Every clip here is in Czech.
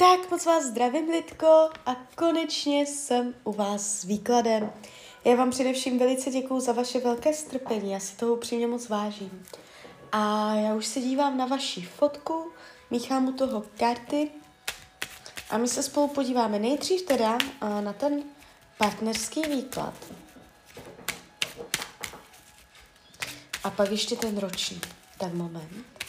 Tak moc vás zdravím, Lidko, a konečně jsem u vás s výkladem. Já vám především velice děkuju za vaše velké strpení, já si toho upřímně moc vážím. A já už se dívám na vaši fotku, míchám u toho karty a my se spolu podíváme nejdřív teda na ten partnerský výklad. A pak ještě ten roční. Tak moment.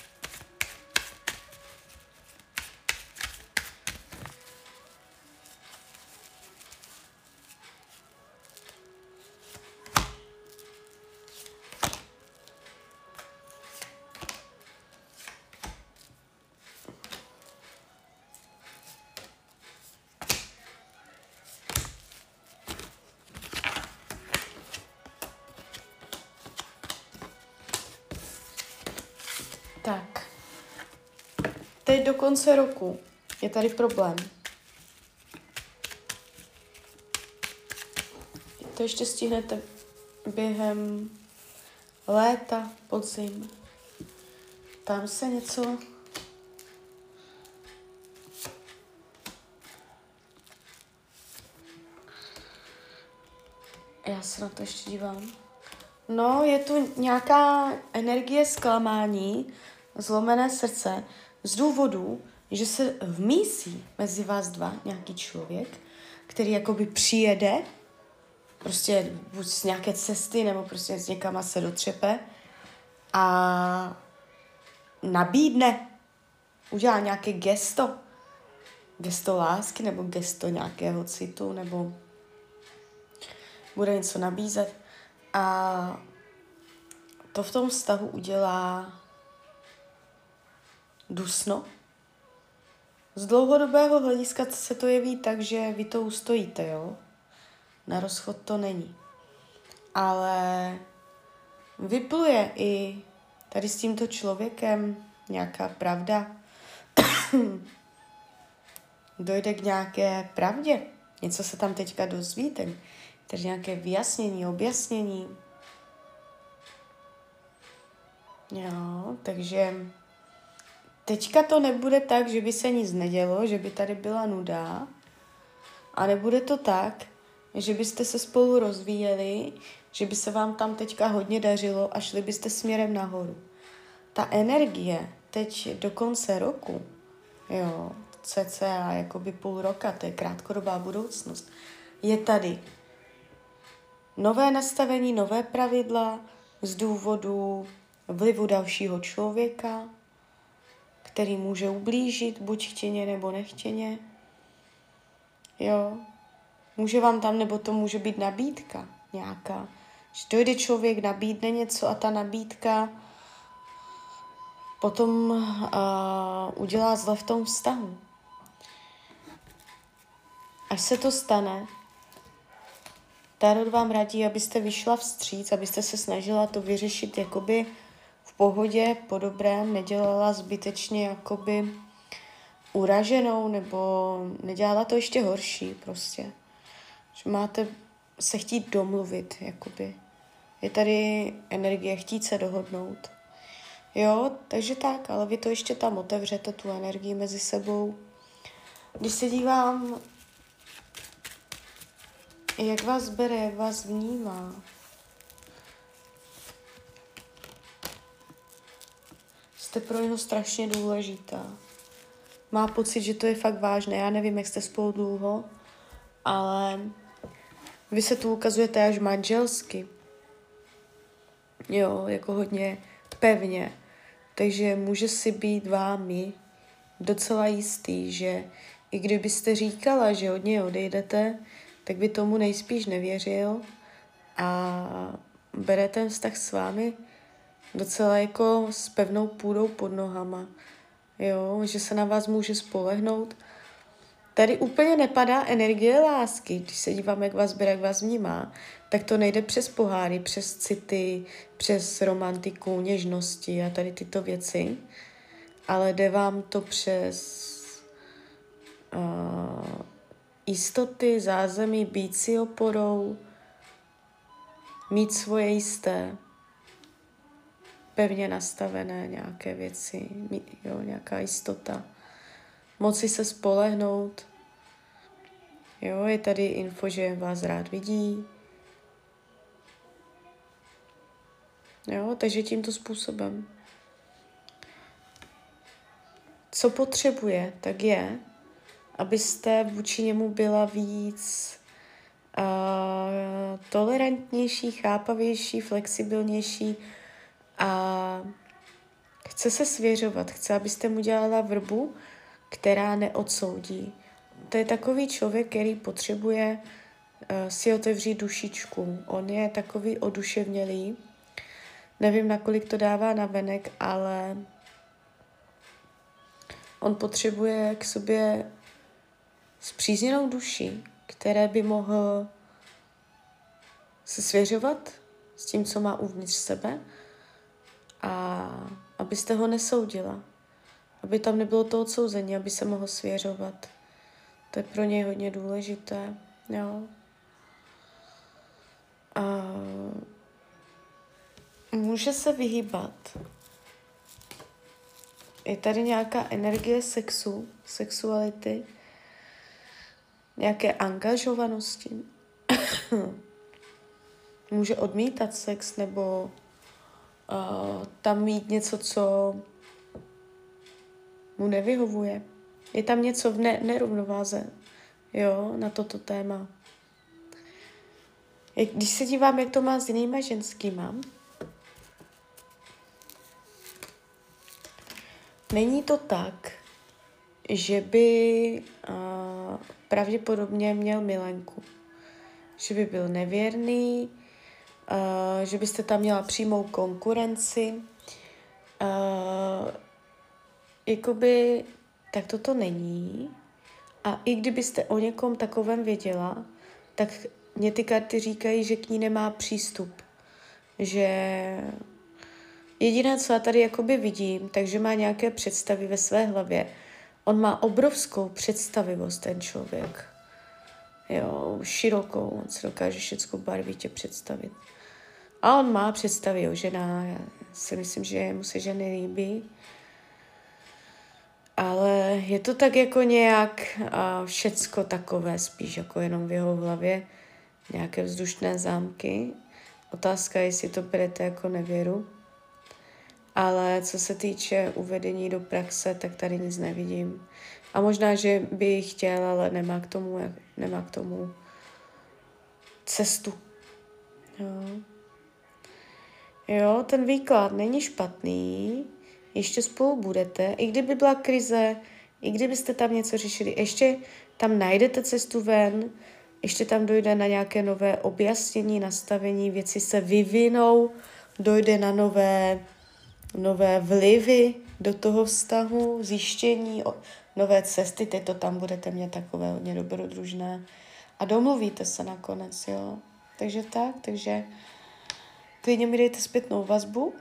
Konce roku je tady problém. To ještě stihnete během léta, podzim. Tam se něco Já se na to ještě dívám. No, je tu nějaká energie zklamání, zlomené srdce z důvodu, že se vmísí mezi vás dva nějaký člověk, který jakoby přijede, prostě buď z nějaké cesty, nebo prostě s někama se dotřepe a nabídne, udělá nějaké gesto, gesto lásky, nebo gesto nějakého citu, nebo bude něco nabízet. A to v tom vztahu udělá dusno. Z dlouhodobého hlediska se to jeví tak, že vy to ustojíte, jo? Na rozchod to není. Ale vypluje i tady s tímto člověkem nějaká pravda. Dojde k nějaké pravdě. Něco se tam teďka dozvíte. Takže nějaké vyjasnění, objasnění. Jo, takže teďka to nebude tak, že by se nic nedělo, že by tady byla nuda. A nebude to tak, že byste se spolu rozvíjeli, že by se vám tam teďka hodně dařilo a šli byste směrem nahoru. Ta energie teď do konce roku, jo, cca jakoby půl roka, to je krátkodobá budoucnost, je tady nové nastavení, nové pravidla z důvodu vlivu dalšího člověka, který může ublížit, buď chtěně nebo nechtěně. Jo. Může vám tam, nebo to může být nabídka nějaká. Že dojde člověk, nabídne něco a ta nabídka potom uh, udělá zle v tom vztahu. Až se to stane, Tarot vám radí, abyste vyšla vstříc, abyste se snažila to vyřešit jakoby pohodě, po dobrém, nedělala zbytečně jakoby uraženou nebo nedělala to ještě horší prostě. Že máte se chtít domluvit, jakoby. Je tady energie chtít se dohodnout. Jo, takže tak, ale vy to ještě tam otevřete, tu energii mezi sebou. Když se dívám jak vás bere, jak vás vnímá. Jste pro něho strašně důležitá. Má pocit, že to je fakt vážné. Já nevím, jak jste spolu dlouho, ale vy se tu ukazujete až manželsky. Jo, jako hodně pevně. Takže může si být vámi docela jistý, že i kdybyste říkala, že od něj odejdete, tak by tomu nejspíš nevěřil a bere ten vztah s vámi docela jako s pevnou půdou pod nohama, jo, že se na vás může spolehnout. Tady úplně nepadá energie lásky, když se dívám, jak vás bere, jak vás vnímá, tak to nejde přes poháry, přes city, přes romantiku, něžnosti a tady tyto věci, ale jde vám to přes uh, jistoty, zázemí, být si oporou, mít svoje jisté, pevně nastavené nějaké věci, jo, nějaká jistota. moci se spolehnout. Jo, je tady info, že vás rád vidí. Jo, takže tímto způsobem. Co potřebuje, tak je, abyste vůči němu byla víc uh, tolerantnější, chápavější, flexibilnější a chce se svěřovat, chce, abyste mu dělala vrbu, která neodsoudí. To je takový člověk, který potřebuje uh, si otevřít dušičku. On je takový oduševnělý. Nevím, nakolik to dává na venek, ale on potřebuje k sobě zpřízněnou duši, které by mohl se svěřovat s tím, co má uvnitř sebe a abyste ho nesoudila. Aby tam nebylo to odsouzení, aby se mohl svěřovat. To je pro něj hodně důležité. Jo. A může se vyhýbat. Je tady nějaká energie sexu, sexuality, nějaké angažovanosti. Může odmítat sex nebo uh, tam mít něco, co mu nevyhovuje. Je tam něco v ne- nerovnováze, jo, na toto téma. Když se dívám, jak to má s jinýma ženskýma, není to tak, že by uh, pravděpodobně měl milenku. Že by byl nevěrný, uh, že byste tam měla přímou konkurenci. Uh, jakoby, tak toto není. A i kdybyste o někom takovém věděla, tak mě ty karty říkají, že k ní nemá přístup. Že jediné, co já tady jakoby vidím, takže má nějaké představy ve své hlavě, On má obrovskou představivost, ten člověk. Jo, širokou, on se dokáže všechno barvitě představit. A on má představy o ženách, já si myslím, že mu se ženy líbí. Ale je to tak jako nějak a všecko takové, spíš jako jenom v jeho hlavě, nějaké vzdušné zámky. Otázka je, jestli to berete jako nevěru. Ale co se týče uvedení do praxe, tak tady nic nevidím. A možná, že by chtěl, ale nemá k tomu, nemá k tomu cestu. Jo. jo, ten výklad není špatný, ještě spolu budete, i kdyby byla krize, i kdybyste tam něco řešili, ještě tam najdete cestu ven, ještě tam dojde na nějaké nové objasnění, nastavení, věci se vyvinou, dojde na nové nové vlivy do toho vztahu, zjištění, nové cesty, teď to tam budete mít takové hodně dobrodružné. A domluvíte se nakonec, jo. Takže tak, takže klidně mi dejte zpětnou vazbu.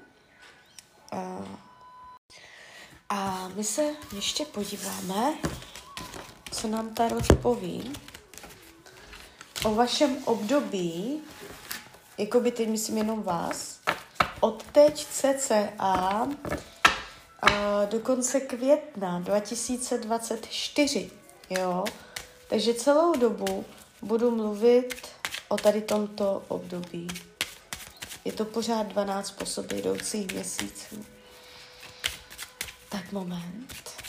A, a my se ještě podíváme, co nám Tarot poví o vašem období, jako by teď myslím jenom vás, od teď cca do konce května 2024, jo. Takže celou dobu budu mluvit o tady tomto období. Je to pořád 12 po sobě jdoucích měsíců. Tak moment.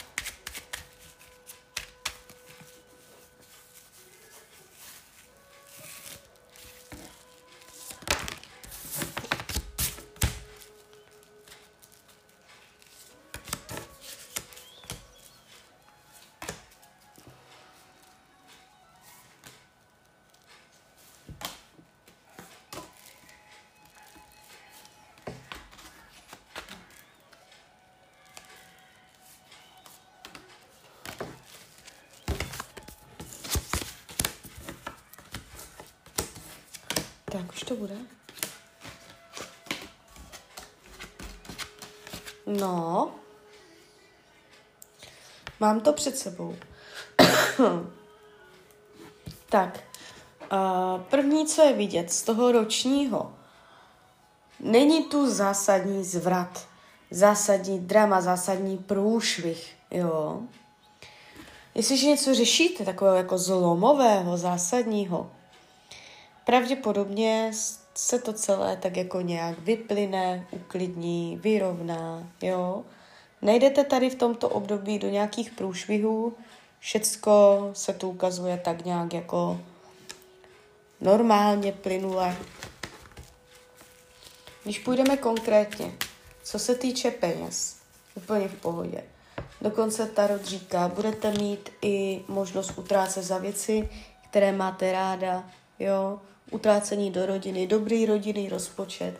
To bude. No. Mám to před sebou. tak. Uh, první, co je vidět z toho ročního, není tu zásadní zvrat, zásadní drama, zásadní průšvih, jo. Jestliže něco řešíte takového jako zlomového, zásadního, pravděpodobně se to celé tak jako nějak vyplyne, uklidní, vyrovná, jo. Nejdete tady v tomto období do nějakých průšvihů, všecko se tu ukazuje tak nějak jako normálně, plynule. Když půjdeme konkrétně, co se týče peněz, úplně v pohodě. Dokonce Tarot říká, budete mít i možnost utrácet za věci, které máte ráda, jo, utrácení do rodiny, dobrý rodinný rozpočet.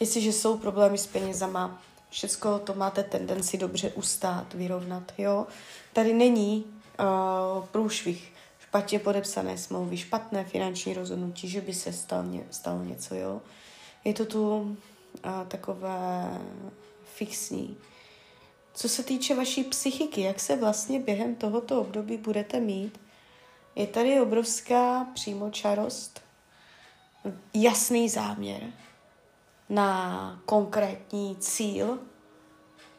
Jestliže jsou problémy s penězama, všecko to máte tendenci dobře ustát, vyrovnat, jo. Tady není uh, průšvih, špatně podepsané smlouvy, špatné finanční rozhodnutí, že by se stalo, ně, stalo něco, jo. Je to tu uh, takové fixní. Co se týče vaší psychiky, jak se vlastně během tohoto období budete mít, je tady obrovská přímočarost, jasný záměr na konkrétní cíl.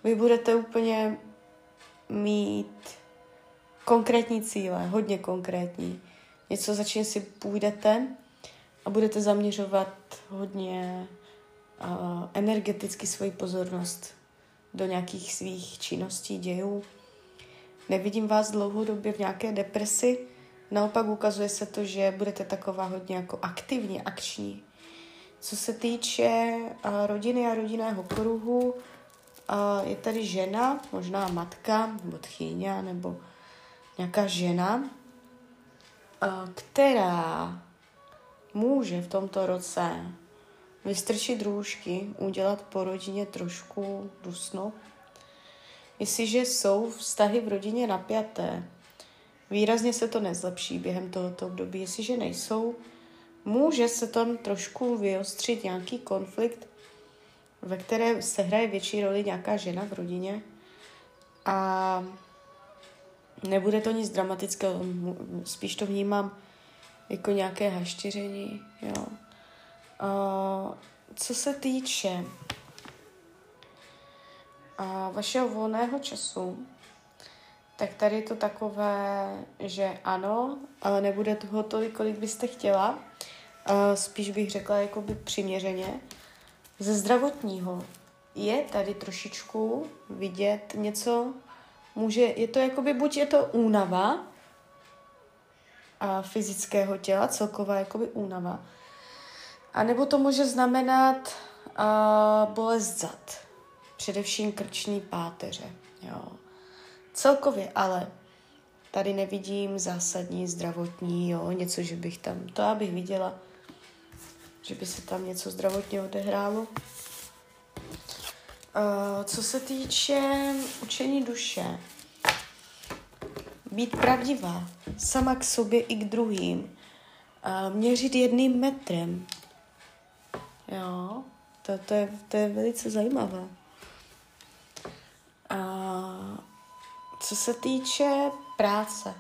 Vy budete úplně mít konkrétní cíle, hodně konkrétní. Něco, za čím si půjdete a budete zaměřovat hodně uh, energeticky svoji pozornost do nějakých svých činností, dějů. Nevidím vás dlouhodobě v nějaké depresi, naopak ukazuje se to, že budete taková hodně jako aktivně akční. Co se týče rodiny a rodinného kruhu, uh, je tady žena, možná matka, nebo tchýně, nebo nějaká žena, která může v tomto roce vystrčit růžky, udělat po rodině trošku dusno. Jestliže jsou vztahy v rodině napjaté, výrazně se to nezlepší během tohoto období. Jestliže nejsou, může se tam trošku vyostřit nějaký konflikt, ve které se hraje větší roli nějaká žena v rodině a nebude to nic dramatického, spíš to vnímám jako nějaké haštěření, jo. Uh, co se týče uh, vašeho volného času, tak tady je to takové, že ano, ale nebude toho tolik, kolik byste chtěla. Uh, spíš bych řekla jakoby přiměřeně. Ze zdravotního je tady trošičku vidět něco, může, je to jakoby, buď je to únava a fyzického těla, celková jakoby únava, a nebo to může znamenat uh, bolest zad, především krční páteře. Jo. Celkově ale tady nevidím zásadní zdravotní, jo, něco, že bych tam, to abych viděla, že by se tam něco zdravotně odehrálo. Uh, co se týče učení duše, být pravdivá, sama k sobě i k druhým, uh, měřit jedným metrem, Jo, to, to, je, to je velice zajímavé. A co se týče práce,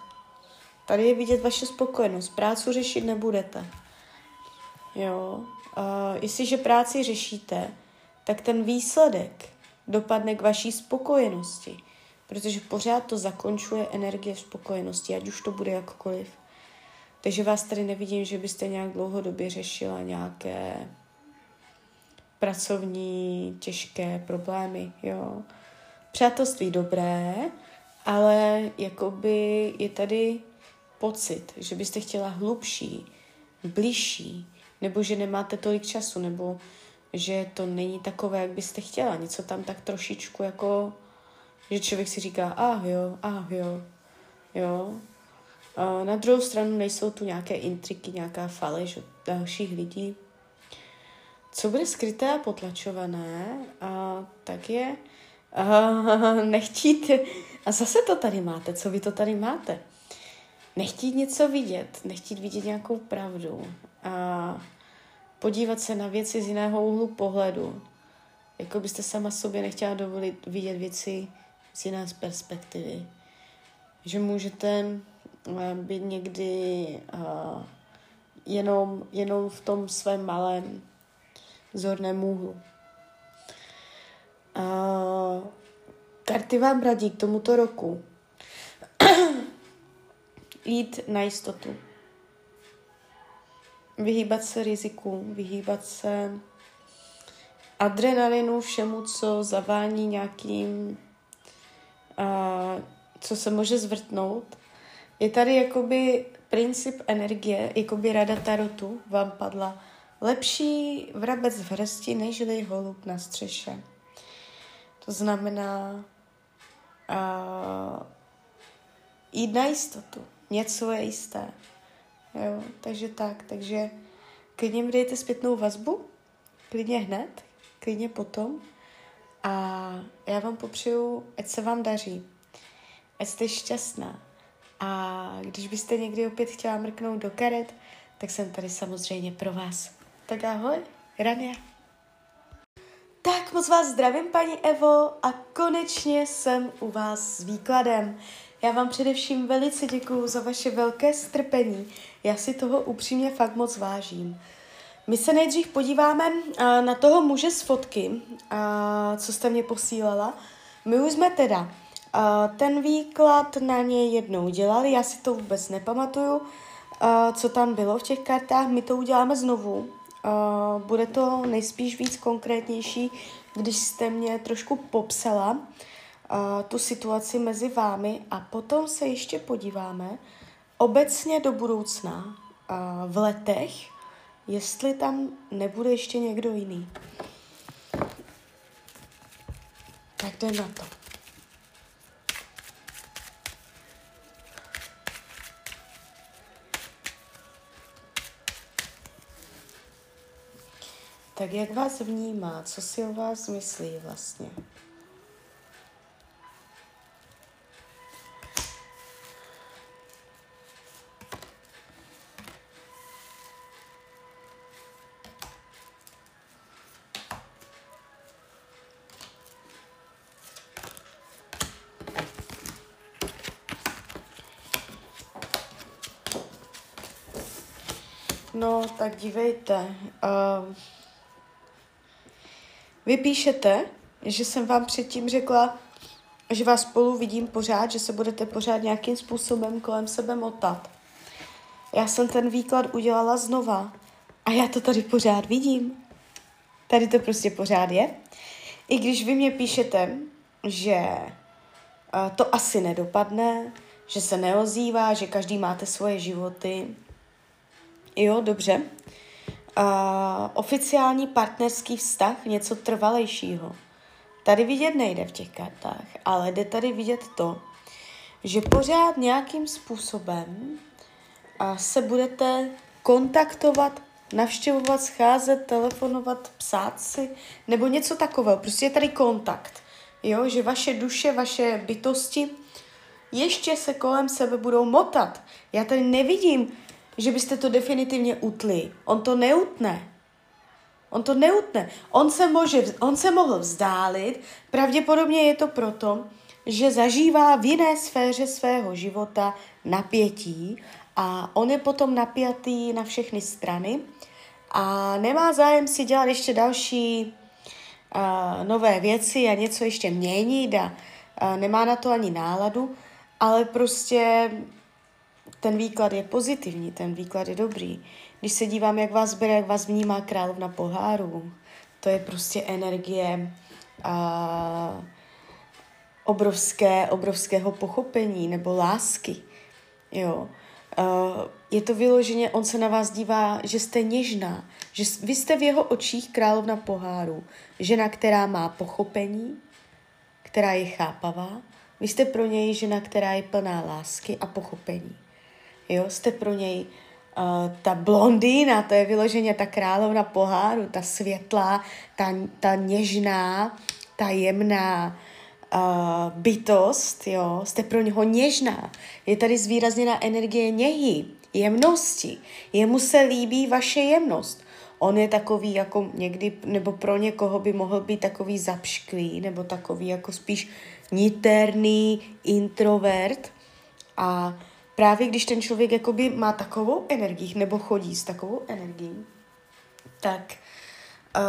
tady je vidět vaše spokojenost. Prácu řešit nebudete. Jo, a jestliže práci řešíte, tak ten výsledek dopadne k vaší spokojenosti, protože pořád to zakončuje energie spokojenosti, ať už to bude jakkoliv. Takže vás tady nevidím, že byste nějak dlouhodobě řešila nějaké pracovní těžké problémy, jo. Přátelství dobré, ale jakoby je tady pocit, že byste chtěla hlubší, blížší, nebo že nemáte tolik času, nebo že to není takové, jak byste chtěla. Něco tam tak trošičku jako, že člověk si říká, ah jo, ah jo, jo. A na druhou stranu nejsou tu nějaké intriky, nějaká faleš od dalších lidí, co bude skryté a potlačované, a tak je a, nechtít, a zase to tady máte, co vy to tady máte, nechtít něco vidět, nechtít vidět nějakou pravdu a podívat se na věci z jiného úhlu pohledu, jako byste sama sobě nechtěla dovolit vidět věci z jiné perspektivy. Že můžete být někdy uh, jenom, jenom v tom svém malém zorném úhlu. Karty vám radí k tomuto roku. jít na jistotu. Vyhýbat se riziku, vyhýbat se adrenalinu, všemu, co zavání nějakým, uh, co se může zvrtnout. Je tady jakoby princip energie, jakoby rada tarotu vám padla. Lepší vrabec v hrsti, než holub na střeše. To znamená uh, jít na jistotu. Něco je jisté. Jo, takže tak, takže klidně mi dejte zpětnou vazbu, klidně hned, klidně potom. A já vám popřeju, ať se vám daří, ať jste šťastná. A když byste někdy opět chtěla mrknout do karet, tak jsem tady samozřejmě pro vás. Tak ahoj, Rania. Tak moc vás zdravím, paní Evo, a konečně jsem u vás s výkladem. Já vám především velice děkuju za vaše velké strpení. Já si toho upřímně fakt moc vážím. My se nejdřív podíváme na toho muže z fotky, co jste mě posílala. My už jsme teda ten výklad na ně jednou dělali, já si to vůbec nepamatuju, co tam bylo v těch kartách, my to uděláme znovu. Bude to nejspíš víc konkrétnější, když jste mě trošku popsala tu situaci mezi vámi a potom se ještě podíváme obecně do budoucna v letech, jestli tam nebude ještě někdo jiný. Tak jde na to. Tak jak vás vnímá, co si o vás myslí vlastně? No, tak dívejte. Uh, vy píšete, že jsem vám předtím řekla, že vás spolu vidím pořád, že se budete pořád nějakým způsobem kolem sebe motat. Já jsem ten výklad udělala znova a já to tady pořád vidím. Tady to prostě pořád je. I když vy mě píšete, že uh, to asi nedopadne, že se neozývá, že každý máte svoje životy, Jo, dobře. Oficiální partnerský vztah, něco trvalejšího. Tady vidět nejde v těch kartách, ale jde tady vidět to, že pořád nějakým způsobem uh, se budete kontaktovat, navštěvovat, scházet, telefonovat, psát si, nebo něco takového. Prostě je tady kontakt. Jo, že vaše duše, vaše bytosti ještě se kolem sebe budou motat. Já tady nevidím že byste to definitivně utli. On to neutne. On to neutne. On se, může, on se mohl vzdálit, pravděpodobně je to proto, že zažívá v jiné sféře svého života napětí a on je potom napjatý na všechny strany a nemá zájem si dělat ještě další uh, nové věci a něco ještě měnit a uh, nemá na to ani náladu, ale prostě ten výklad je pozitivní, ten výklad je dobrý. Když se dívám, jak vás bere, jak vás vnímá královna poháru, to je prostě energie a, obrovské, obrovského pochopení nebo lásky. Jo. Je to vyloženě, on se na vás dívá, že jste něžná, že vy jste v jeho očích královna poháru, žena, která má pochopení, která je chápavá, vy jste pro něj žena, která je plná lásky a pochopení. Jo, jste pro něj uh, ta blondýna, to je vyloženě ta královna poháru, ta světlá, ta, ta něžná, ta jemná uh, bytost, jo, jste pro něho něžná. Je tady zvýrazněna energie něhy, jemnosti. Jemu se líbí vaše jemnost. On je takový jako někdy, nebo pro někoho by mohl být takový zapšklý, nebo takový jako spíš niterný introvert. A právě když ten člověk jakoby má takovou energii nebo chodí s takovou energií, tak uh,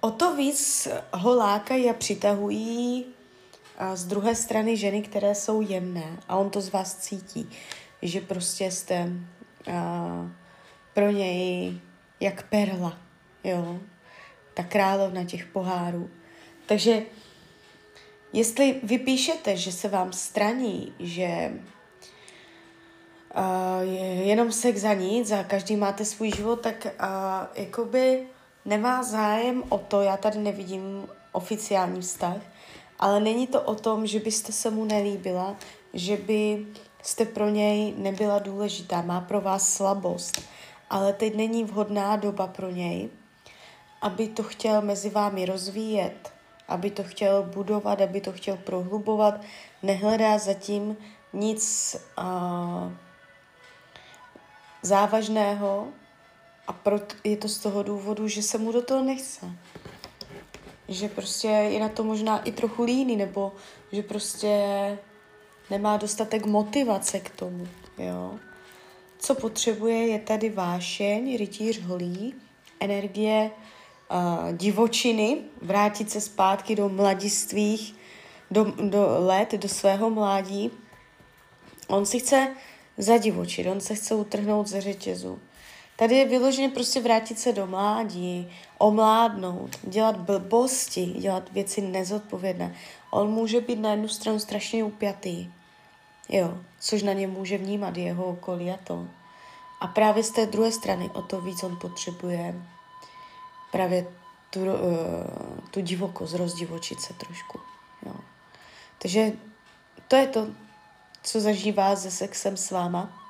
o to víc ho lákají a přitahují uh, z druhé strany ženy, které jsou jemné a on to z vás cítí. že prostě jste uh, pro něj jak perla, jo, ta královna těch pohárů. Takže jestli vy píšete, že se vám straní, že jenom sex za nic a každý máte svůj život, tak uh, jakoby nemá zájem o to, já tady nevidím oficiální vztah, ale není to o tom, že byste se mu nelíbila, že by jste pro něj nebyla důležitá, má pro vás slabost, ale teď není vhodná doba pro něj, aby to chtěl mezi vámi rozvíjet, aby to chtěl budovat, aby to chtěl prohlubovat, nehledá zatím nic uh, závažného a proto je to z toho důvodu, že se mu do toho nechce. Že prostě je na to možná i trochu líný, nebo že prostě nemá dostatek motivace k tomu, jo. Co potřebuje, je tady vášeň, rytíř holí, energie uh, divočiny, vrátit se zpátky do mladistvých, do, do let, do svého mládí. On si chce zadivočit, on se chce utrhnout ze řetězu. Tady je vyloženě prostě vrátit se do mládí, omládnout, dělat blbosti, dělat věci nezodpovědné. On může být na jednu stranu strašně upjatý, jo, což na ně může vnímat jeho okolí a to. A právě z té druhé strany o to víc on potřebuje právě tu, uh, tu divokost, rozdivočit se trošku. Jo. Takže to je to, co zažívá se sexem s váma,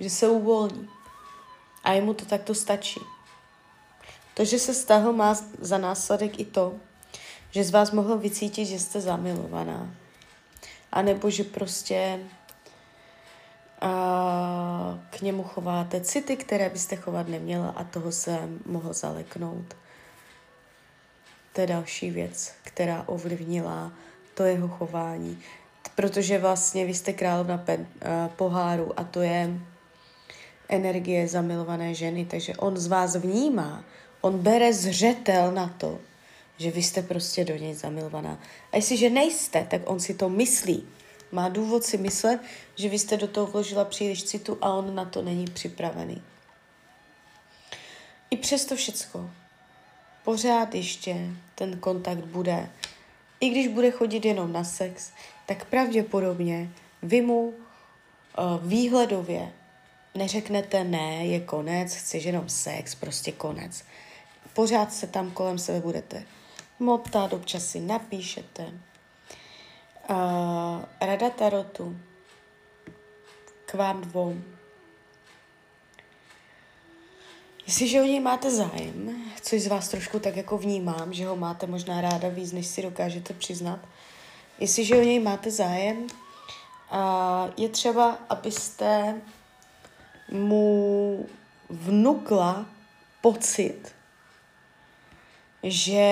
že se uvolní. A jemu to takto stačí. To, že se stáhl, má za následek i to, že z vás mohl vycítit, že jste zamilovaná. A nebo že prostě a k němu chováte city, které byste chovat neměla a toho se mohl zaleknout. To je další věc, která ovlivnila to jeho chování. Protože vlastně vy jste královna pen, uh, poháru a to je energie zamilované ženy, takže on z vás vnímá, on bere zřetel na to, že vy jste prostě do něj zamilovaná. A jestliže nejste, tak on si to myslí. Má důvod si myslet, že vy jste do toho vložila příliš citu a on na to není připravený. I přesto všecko, pořád ještě ten kontakt bude. I když bude chodit jenom na sex, tak pravděpodobně vy mu uh, výhledově neřeknete ne, je konec, chceš jenom sex, prostě konec. Pořád se tam kolem sebe budete motat, občas si napíšete. Uh, rada Tarotu k vám dvou. Jestliže o něj máte zájem, což z vás trošku tak jako vnímám, že ho máte možná ráda víc, než si dokážete přiznat, jestliže o něj máte zájem, uh, je třeba, abyste mu vnukla pocit, že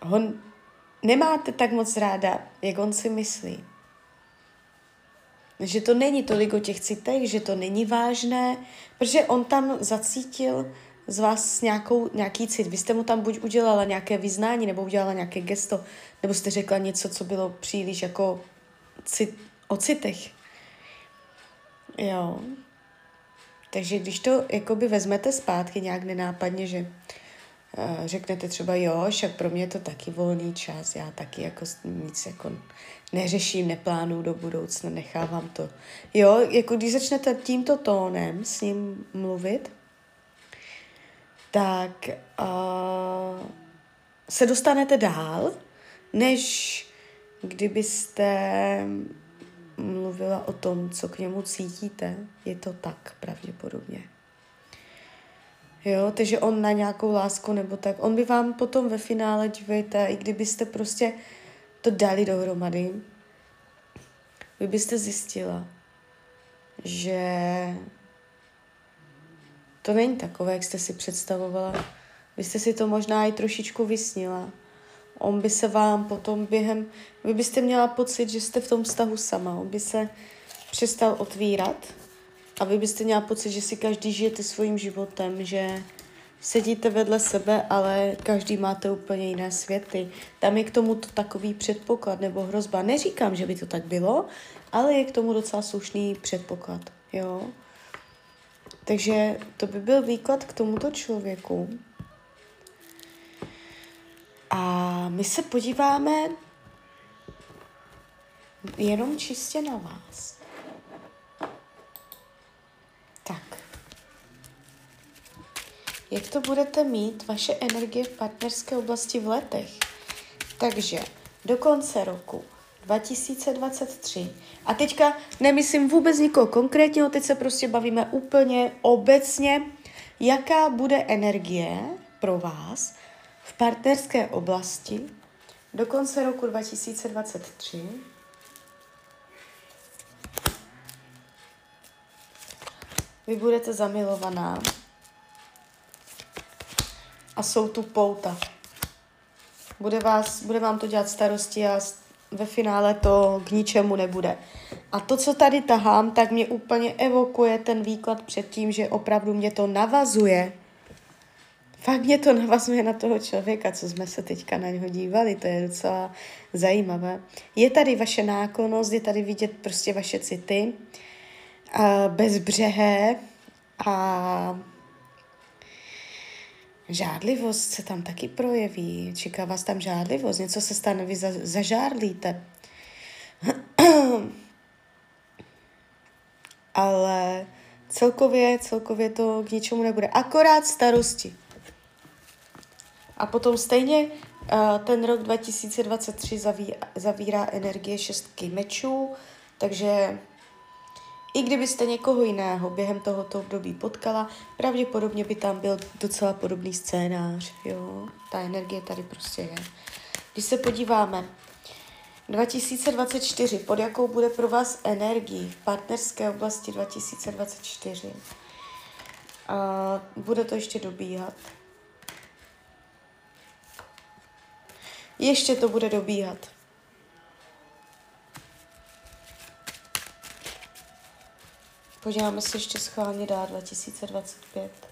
ho nemáte tak moc ráda, jak on si myslí. Že to není tolik o těch citech, že to není vážné, protože on tam zacítil z vás nějakou, nějaký cit. Vy jste mu tam buď udělala nějaké vyznání, nebo udělala nějaké gesto, nebo jste řekla něco, co bylo příliš jako cit, o citech. Jo. Takže když to jakoby vezmete zpátky nějak nenápadně, že uh, řeknete třeba jo, však pro mě je to taky volný čas, já taky jako nic jako neřeším, neplánuju do budoucna, nechávám to. Jo, jako když začnete tímto tónem s ním mluvit, tak uh, se dostanete dál, než kdybyste mluvila o tom, co k němu cítíte, je to tak pravděpodobně. Jo, takže on na nějakou lásku nebo tak, on by vám potom ve finále, dívejte, i kdybyste prostě to dali dohromady, vy byste zjistila, že to není takové, jak jste si představovala. Vy jste si to možná i trošičku vysnila on by se vám potom během, vy byste měla pocit, že jste v tom vztahu sama, on by se přestal otvírat a vy byste měla pocit, že si každý žijete svým životem, že sedíte vedle sebe, ale každý máte úplně jiné světy. Tam je k tomu to takový předpoklad nebo hrozba. Neříkám, že by to tak bylo, ale je k tomu docela slušný předpoklad. Jo? Takže to by byl výklad k tomuto člověku. A my se podíváme jenom čistě na vás. Tak. Jak to budete mít vaše energie v partnerské oblasti v letech? Takže do konce roku 2023. A teďka nemyslím vůbec nikoho konkrétního, teď se prostě bavíme úplně obecně, jaká bude energie pro vás v partnerské oblasti do konce roku 2023. Vy budete zamilovaná a jsou tu pouta. Bude, vás, bude vám to dělat starosti a ve finále to k ničemu nebude. A to, co tady tahám, tak mě úplně evokuje ten výklad před tím, že opravdu mě to navazuje. Fakt mě to navazuje na toho člověka, co jsme se teďka na něho dívali, to je docela zajímavé. Je tady vaše náklonost, je tady vidět prostě vaše city, bezbřehé a Žádlivost se tam taky projeví. Čeká vás tam žádlivost. Něco se stane, vy za, zažádlíte. Ale celkově, celkově to k ničemu nebude. Akorát starosti. A potom stejně uh, ten rok 2023 zaví, zavírá energie šestky mečů, takže i kdybyste někoho jiného během tohoto období potkala, pravděpodobně by tam byl docela podobný scénář. Jo? Ta energie tady prostě je. Když se podíváme, 2024, pod jakou bude pro vás energii v partnerské oblasti 2024? A bude to ještě dobíhat. Ještě to bude dobíhat. Podíváme se ještě schválně dál 2025.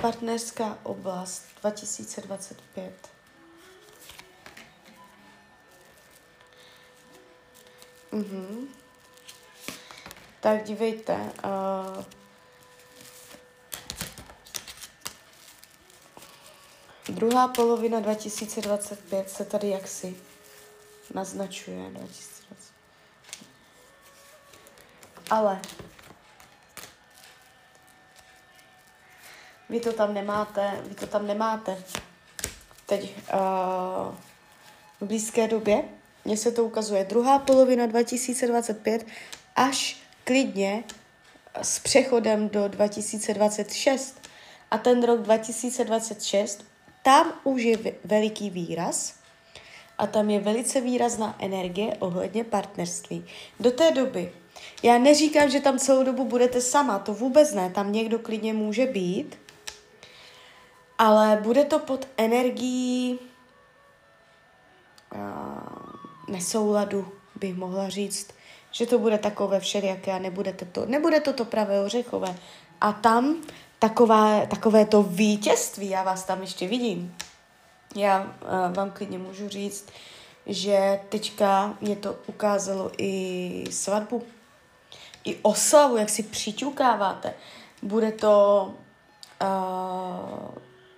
Partnerská oblast 2025. Mhm. Tak dívejte. Uh, druhá polovina 2025 se tady jaksi naznačuje. 2025 ale vy to tam nemáte, vy to tam nemáte. Teď uh, v blízké době, mně se to ukazuje druhá polovina 2025 až klidně s přechodem do 2026. A ten rok 2026, tam už je veliký výraz a tam je velice výrazná energie ohledně partnerství. Do té doby já neříkám, že tam celou dobu budete sama, to vůbec ne, tam někdo klidně může být, ale bude to pod energií uh, nesouladu, bych mohla říct, že to bude takové všelijaké a nebudete to, nebude to to pravé ořechové. A tam taková, takové to vítězství, já vás tam ještě vidím. Já uh, vám klidně můžu říct, že teďka mě to ukázalo i svatbu i oslavu, jak si přiťukáváte. Bude to uh,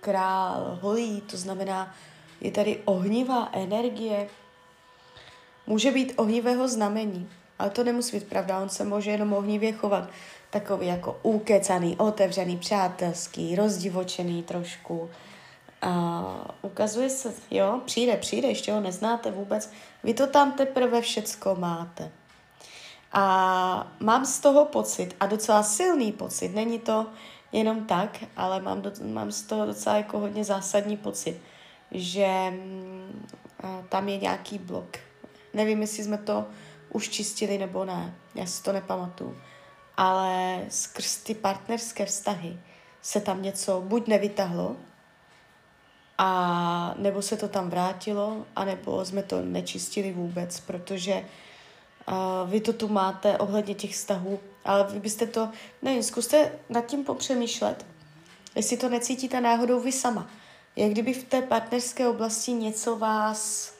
král holí, to znamená, je tady ohnivá energie. Může být ohnivého znamení, ale to nemusí být pravda, on se může jenom ohnivě chovat. Takový jako ukecaný, otevřený, přátelský, rozdivočený trošku. A ukazuje se, jo, přijde, přijde, ještě ho neznáte vůbec. Vy to tam teprve všecko máte. A mám z toho pocit, a docela silný pocit, není to jenom tak, ale mám, do, mám z toho docela jako hodně zásadní pocit, že mm, tam je nějaký blok. Nevím, jestli jsme to už čistili nebo ne, já si to nepamatuju. Ale skrz ty partnerské vztahy se tam něco buď nevytahlo, a nebo se to tam vrátilo, anebo jsme to nečistili vůbec, protože Uh, vy to tu máte ohledně těch vztahů, ale vy byste to, nevím, zkuste nad tím popřemýšlet, jestli to necítíte náhodou vy sama. Jak kdyby v té partnerské oblasti něco vás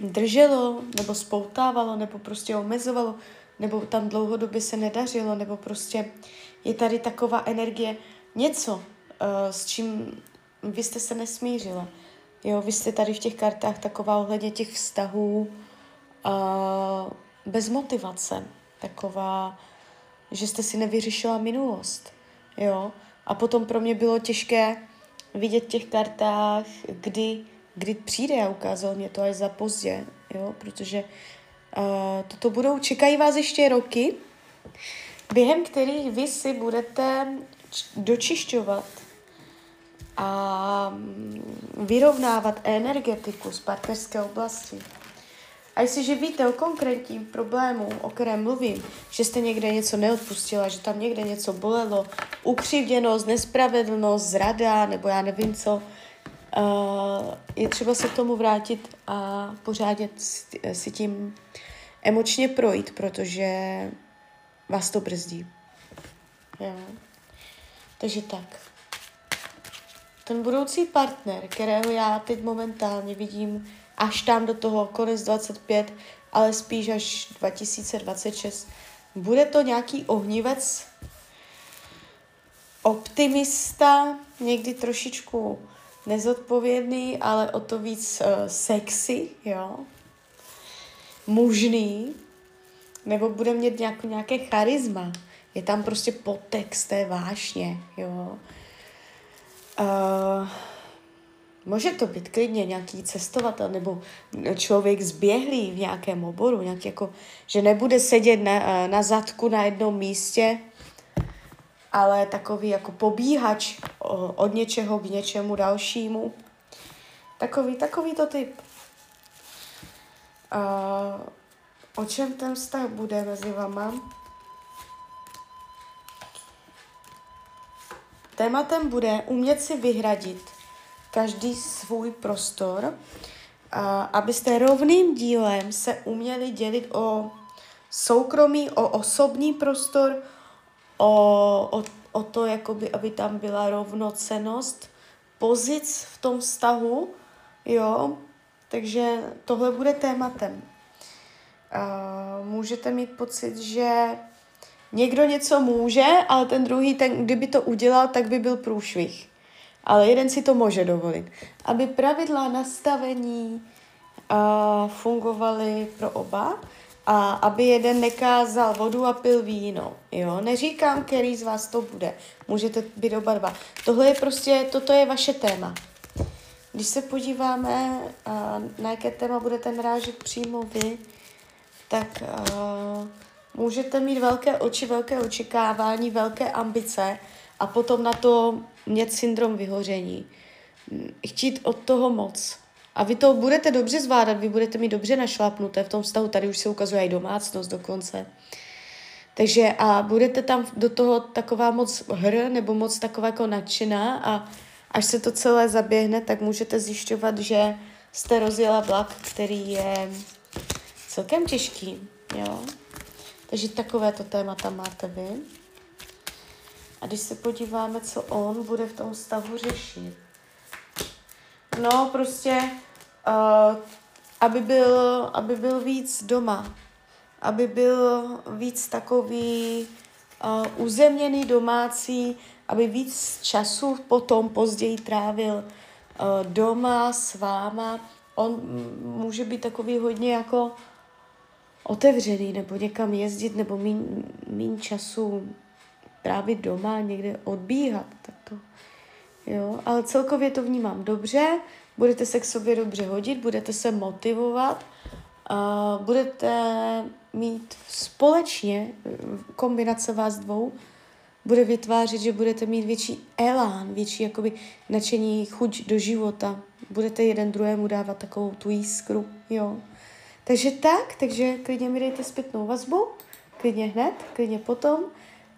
drželo, nebo spoutávalo, nebo prostě omezovalo, nebo tam dlouhodobě se nedařilo, nebo prostě je tady taková energie, něco, uh, s čím vy jste se nesmířila. Jo, vy jste tady v těch kartách taková ohledně těch vztahů uh, bez motivace. Taková, že jste si nevyřešila minulost. Jo, a potom pro mě bylo těžké vidět v těch kartách, kdy, kdy přijde a ukázal mě to až za pozdě, jo, protože uh, toto budou, čekají vás ještě roky, během kterých vy si budete dočišťovat a mm, vyrovnávat energetiku z partnerské oblasti. A jestliže víte o konkrétním problému, o kterém mluvím, že jste někde něco neodpustila, že tam někde něco bolelo, ukřivděnost, nespravedlnost, zrada, nebo já nevím co, uh, je třeba se k tomu vrátit a pořádně si tím emočně projít, protože vás to brzdí. Jo. Takže tak. Ten budoucí partner, kterého já teď momentálně vidím až tam do toho konec 25, ale spíš až 2026, bude to nějaký ohnivec, optimista, někdy trošičku nezodpovědný, ale o to víc uh, sexy, jo, mužný, nebo bude mít nějakou, nějaké charisma. Je tam prostě podtext té vášně, jo. Uh, může to být klidně nějaký cestovatel nebo člověk zběhlý v nějakém oboru, nějak jako, že nebude sedět na, na zadku na jednom místě, ale takový jako pobíhač od něčeho k něčemu dalšímu. Takový, takový to typ. Uh, o čem ten vztah bude mezi vama? Tématem bude umět si vyhradit každý svůj prostor, abyste rovným dílem se uměli dělit o soukromý, o osobní prostor, o, o, o to, jakoby, aby tam byla rovnocenost pozic v tom vztahu, jo, takže tohle bude tématem. A můžete mít pocit, že někdo něco může, ale ten druhý, ten, kdyby to udělal, tak by byl průšvih. Ale jeden si to může dovolit. Aby pravidla nastavení uh, fungovaly pro oba a aby jeden nekázal vodu a pil víno. Jo? Neříkám, který z vás to bude. Můžete být oba dva. Tohle je prostě, toto je vaše téma. Když se podíváme, na jaké téma budete narážet přímo vy, tak můžete mít velké oči, velké očekávání, velké ambice a potom na to mít syndrom vyhoření. Chtít od toho moc. A vy to budete dobře zvládat, vy budete mít dobře našlapnuté v tom vztahu, tady už se ukazuje i domácnost dokonce. Takže a budete tam do toho taková moc hr nebo moc taková jako nadšená a až se to celé zaběhne, tak můžete zjišťovat, že jste rozjela vlak, který je celkem těžký, jo. Takže takovéto témata máte vy. A když se podíváme, co on bude v tom stavu řešit. No, prostě, uh, aby, byl, aby byl víc doma, aby byl víc takový uh, uzemněný domácí, aby víc času potom později trávil uh, doma s váma. On může být takový hodně jako otevřený, nebo někam jezdit, nebo méně času trávit doma, někde odbíhat, tak to, jo, ale celkově to vnímám dobře, budete se k sobě dobře hodit, budete se motivovat, a budete mít společně kombinace vás dvou, bude vytvářet, že budete mít větší elán, větší jakoby nadšení, chuť do života. Budete jeden druhému dávat takovou tu jiskru, jo. Takže tak, takže klidně mi dejte zpětnou vazbu, klidně hned, klidně potom.